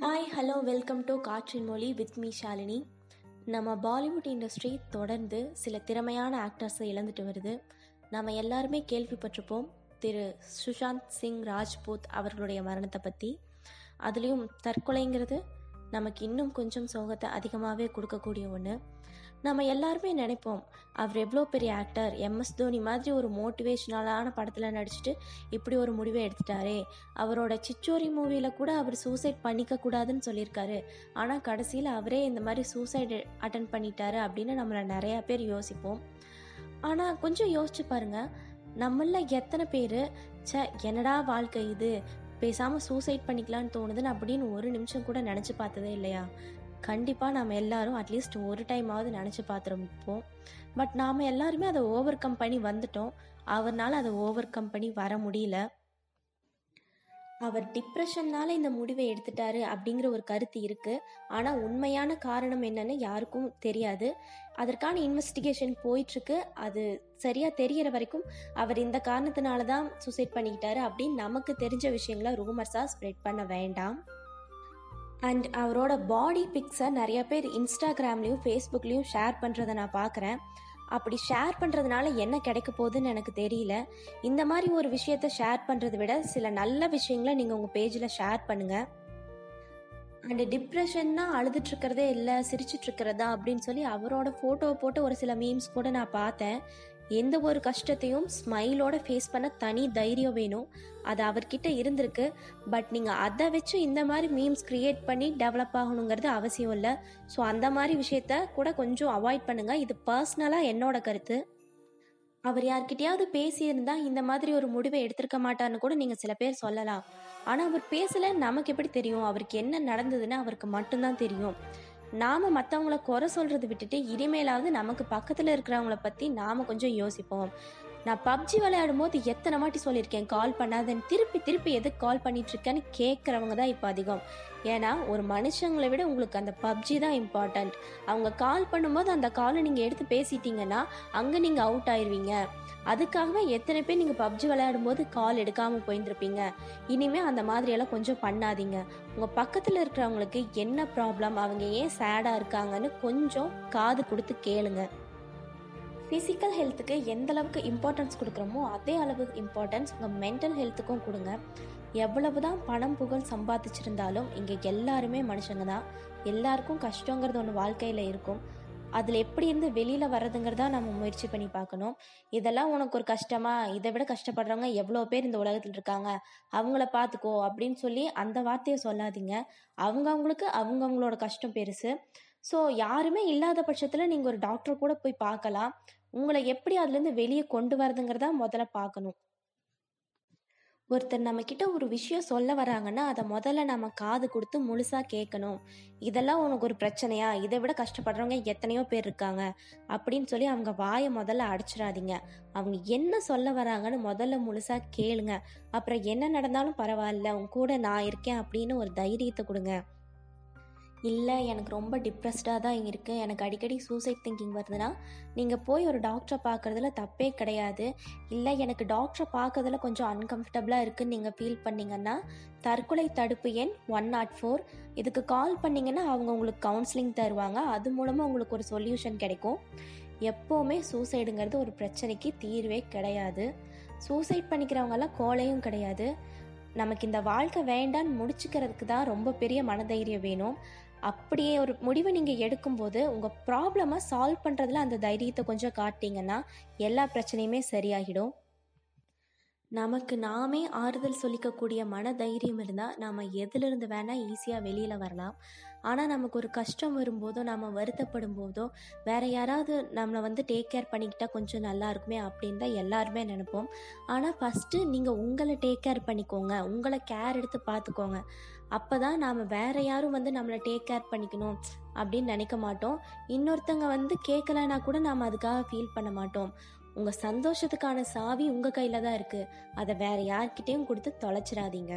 Hi hello welcome to காற்றின் மொழி with me Shalini நம்ம பாலிவுட் இண்டஸ்ட்ரி தொடர்ந்து சில திறமையான ஆக்டர்ஸை இழந்துட்டு வருது. நம்ம எல்லாருமே கேள்விப்பட்டிருப்போம் திரு சுஷாந்த் சிங் ராஜ்பூத் அவர்களுடைய மரணத்தை பற்றி அதுலேயும் தற்கொலைங்கிறது நமக்கு இன்னும் கொஞ்சம் சோகத்தை அதிகமாகவே கொடுக்கக்கூடிய ஒன்று நம்ம எல்லாருமே நினைப்போம் அவர் எவ்வளோ பெரிய ஆக்டர் எம்எஸ் தோனி மாதிரி ஒரு மோட்டிவேஷ்னலான படத்தில் நடிச்சுட்டு இப்படி ஒரு முடிவை எடுத்துட்டாரே. அவரோட சிச்சோரி மூவியில் கூட அவர் சூசைட் பண்ணிக்க கூடாதுன்னு சொல்லியிருக்காரு. ஆனால் கடைசியில் அவரே இந்த மாதிரி சூசைட் அட்டன் பண்ணிட்டாரு அப்படின்னு நம்மளை நிறையா பேர் யோசிப்போம். ஆனால் கொஞ்சம் யோசிச்சு பாருங்கள் நம்மள எத்தனை பேர் ச என்னடா வாழ்க்கை இது? பேசாமல் சூசைட் பண்ணிக்கலான்னு தோணுதுன்னு அப்படின்னு ஒரு நிமிஷம் கூட நினச்சி பார்த்ததே இல்லையா? கண்டிப்பாக நாம் எல்லாரும் அட்லீஸ்ட் ஒரு டைமாவது நினச்சி பார்த்துருப்போம். பட் நாம் எல்லாருமே அதை ஓவர் கம் பண்ணி வந்துட்டோம். அவர்னால் அதை ஓவர் கம் பண்ணி வர முடியல. அவர் டிப்ரெஷன்னால இந்த முடிவை எடுத்துட்டாரு அப்படிங்கிற ஒரு கருத்து இருக்கு. ஆனா உண்மையான காரணம் என்னன்னு யாருக்கும் தெரியாது. அதற்கான இன்வெஸ்டிகேஷன் போயிட்டு இருக்கு அது சரியா தெரியற வரைக்கும் அவர் இந்த காரணத்தினால தான் சூசைட் பண்ணிக்கிட்டாரு அப்படின்னு நமக்கு தெரிஞ்ச விஷயங்களை ரூமர்ஸா ஸ்ப்ரெட் பண்ண வேண்டாம். அண்ட் அவரோட பாடி பிக்ஸை நிறைய பேர் இன்ஸ்டாகிராம்லேயும் ஃபேஸ்புக்லேயும் ஷேர் பண்ணுறதை நான் பார்க்குறேன். அப்படி ஷேர் பண்ணுறதுனால என்ன கிடைக்க போகுதுன்னு எனக்கு தெரியல. இந்த மாதிரி ஒரு விஷயத்த ஷேர் பண்ணுறதை விட சில நல்ல விஷயங்களை நீங்கள் உங்கள் பேஜில் ஷேர் பண்ணுங்கள் அண்டு டிப்ரெஷன்னா அழுதுட்டுருக்கிறதே இல்லை சிரிச்சிட்ருக்கிறதா அப்படின்னு சொல்லி அவரோட ஃபோட்டோவை போட்டு ஒரு சில மீம்ஸ் கூட நான் பார்த்தேன். எந்த ஒரு கஷ்டத்தையும் ஸ்மைலோட ஃபேஸ் பண்ண தனி தைரியம் வேணும். அது அவர்கிட்ட இருந்திருக்கு. பட் நீங்கள் அதை வச்சு இந்த மாதிரி மீம்ஸ் க்ரியேட் பண்ணி டெவலப் ஆகணுங்கிறது அவசியம் இல்லை. ஸோ அந்த மாதிரி விஷயத்த கூட கொஞ்சம் அவாய்ட் பண்ணுங்கள் இது பர்சனலாக என்னோட கருத்து. அவர் யார்கிட்டயாவது பேசியிருந்தா இந்த மாதிரி ஒரு முடிவை எடுத்திருக்க மாட்டார்னு கூட நீங்கள் சில பேர் சொல்லலாம். ஆனால் அவர் பேசலை நமக்கு எப்படி தெரியும்? அவருக்கு என்ன நடந்ததுன்னு அவருக்கு மட்டும்தான் தெரியும். நாம மற்றவங்கள குறை சொல்கிறத விட்டுட்டு இனிமேலாவது நமக்கு பக்கத்தில் இருக்கிறவங்கள பற்றி நாம கொஞ்சம் யோசிப்போம். நான் பப்ஜி விளையாடும் போது எத்தனை வாட்டி சொல்லியிருக்கேன் கால் பண்ணாதன்னு. திருப்பி திருப்பி எதுக்கு கால் பண்ணிட்டு இருக்கேன்னு கேட்குறவங்க தான் இப்போ அதிகம். ஏன்னா ஒரு மனுஷங்களை விட உங்களுக்கு அந்த பப்ஜி தான் இம்பார்ட்டண்ட் அவங்க கால் பண்ணும்போது அந்த காலை நீங்கள் எடுத்து பேசிட்டீங்கன்னா அங்கே நீங்கள் அவுட் ஆயிடுவீங்க அதுக்காகவே எத்தனை பேர் நீங்கள் பப்ஜி விளையாடும் போது கால் எடுக்காமல் போயிருந்துருப்பீங்க. இனிமேல் அந்த மாதிரியெல்லாம் கொஞ்சம் பண்ணாதீங்க. உங்கள் பக்கத்தில் இருக்கிறவங்களுக்கு என்ன ப்ராப்ளம் அவங்க ஏன் சேடாக இருக்காங்கன்னு கொஞ்சம் காது கொடுத்து கேளுங்கள் ஃபிசிக்கல் ஹெல்த்துக்கு எந்த அளவுக்கு இம்பார்ட்டன்ஸ் கொடுக்குறோமோ அதே அளவுக்கு இம்பார்ட்டன்ஸ் உங்கள் மென்டல் ஹெல்த்துக்கும் கொடுங்க. எவ்வளவு தான் பணம் புகழ் சம்பாதிச்சிருந்தாலும் இங்கே எல்லாருமே மனுஷங்க தான். எல்லாருக்கும் கஷ்டங்கிறது ஒன்று வாழ்க்கையில் இருக்கும். அதில் எப்படி இருந்து வெளியில் வர்றதுங்கிறதா நம்ம முயற்சி பண்ணி பார்க்கணும். இதெல்லாம் உனக்கு ஒரு கஷ்டமா இதை விட கஷ்டப்படுறவங்க எவ்வளோ பேர் இந்த உலகத்தில் இருக்காங்க. அவங்கள பார்த்துக்கோ அப்படின்னு சொல்லி அந்த வார்த்தையை சொல்லாதீங்க. அவங்கவுங்களுக்கு அவங்கவுங்களோட கஷ்டம் பெருசு. ஸோ யாருமே இல்லாத பட்சத்தில் நீங்கள் ஒரு டாக்டர் கூட போய் பார்க்கலாம். உங்களை எப்படி அதுலேருந்து வெளியே கொண்டு வரதுங்கிறதா முதல்ல பார்க்கணும். ஒருத்தர் நம்ம கிட்ட ஒரு விஷயம் சொல்ல வராங்கன்னா அதை முதல்ல நம்ம காது கொடுத்து முழுசா கேட்கணும். இதெல்லாம் உனக்கு ஒரு பிரச்சனையா? இதை விட கஷ்டப்படுறவங்க எத்தனையோ பேர் இருக்காங்க. அப்படின்னு சொல்லி அவங்க வாயை முதல்ல அடிச்சிடாதீங்க. அவங்க என்ன சொல்ல வராங்கன்னு முதல்ல முழுசா கேளுங்க. அப்புறம் என்ன நடந்தாலும் பரவாயில்ல உன் கூட நான் இருக்கேன் அப்படின்னு ஒரு தைரியத்தை கொடுங்க. இல்லை எனக்கு ரொம்ப டிப்ரெஸ்டாக தான் இருக்குது எனக்கு அடிக்கடி சூசைட் திங்கிங் வருதுன்னா நீங்கள் போய் ஒரு டாக்டரை பார்க்குறதுல தப்பே கிடையாது. இல்லை எனக்கு டாக்டரை பார்க்குறதுல கொஞ்சம் அன்கம்ஃபர்டபுளாக இருக்குதுன்னு நீங்கள் ஃபீல் பண்ணிங்கன்னா தற்கொலை தடுப்பு எண் ஒன் நாட் ஃபோர் இதுக்கு கால் பண்ணிங்கன்னா அவங்க உங்களுக்கு கவுன்சிலிங் தருவாங்க. அது மூலமாக உங்களுக்கு ஒரு சொல்யூஷன் கிடைக்கும். எப்போவுமே சூசைடுங்கிறது ஒரு பிரச்சனைக்கு தீர்வே கிடையாது. சூசைட் பண்ணிக்கிறவங்கெல்லாம் கோலையும் கிடையாது. நமக்கு இந்த வாழ்க்கை வேண்டான்னு முடிச்சுக்கிறதுக்கு தான் ரொம்ப பெரிய மனதைரியம் வேணும். அப்படியே ஒரு முடிவை நீங்கள் எடுக்கும்போது உங்கள் ப்ராப்ளமை சால்வ் பண்ணுறதுல அந்த தைரியத்தை கொஞ்சம் காட்டிங்கன்னா எல்லா பிரச்சனையுமே சரியாகிடும். நமக்கு நாமே ஆறுதல் சொல்லிக்கக்கூடிய மன தைரியம் இருந்தால் நாம் எதிலிருந்து வேணால் ஈஸியாக வெளியில் வரலாம். ஆனால் நமக்கு ஒரு கஷ்டம் வரும்போதோ நாம் வருத்தப்படும் போதோ வேறு யாராவது நம்மளை வந்து டேக் கேர் பண்ணிக்கிட்டால் கொஞ்சம் நல்லா இருக்குமே அப்படின்னு தான் எல்லாருமே நினைப்போம். ஆனால் ஃபஸ்ட்டு நீங்கள் உங்களை டேக் கேர் பண்ணிக்கோங்க. உங்களை கேர் எடுத்து பார்த்துக்கோங்க அப்போ தான் நாம் வேறு யாரும் வந்து நம்மளை டேக் கேர் பண்ணிக்கணும் அப்படின்னு நினைக்க மாட்டோம். இன்னொருத்தங்க வந்து கேட்கலன்னா கூட நாம் அதுக்காக ஃபீல் பண்ண மாட்டோம். உங்கள் சந்தோஷத்துக்கான சாவி உங்கள் கையில் தான் இருக்குது அதை வேற யார்கிட்டயும் கொடுத்து தொலைச்சிடாதீங்க.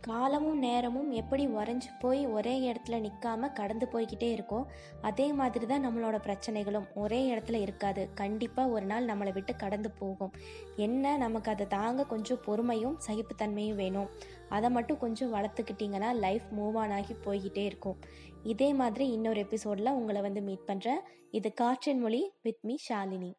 காலமும் நேரமும் எப்படி உறைஞ்சி போய் ஒரே இடத்துல நிற்காம கடந்து போய்கிட்டே இருக்கோ அதே மாதிரி தான் நம்மளோட பிரச்சனைகளும் ஒரே இடத்துல இருக்காது. கண்டிப்பாக ஒரு நாள் நம்மளை விட்டு கடந்து போகும். என்ன நமக்கு அதை தாங்க கொஞ்சம் பொறுமையும் சகிப்புத்தன்மையும் வேணும். அதை மட்டும் கொஞ்சம் வளர்த்துக்கிட்டிங்கன்னா லைஃப் மூவ் ஆன் ஆகி போய்கிட்டே இருக்கும். இதே மாதிரி இன்னொரு எபிசோடில் உங்களை வந்து மீட் பண்ணுறேன் இது காற்றின் மொழி வித் மீ ஷாலினி.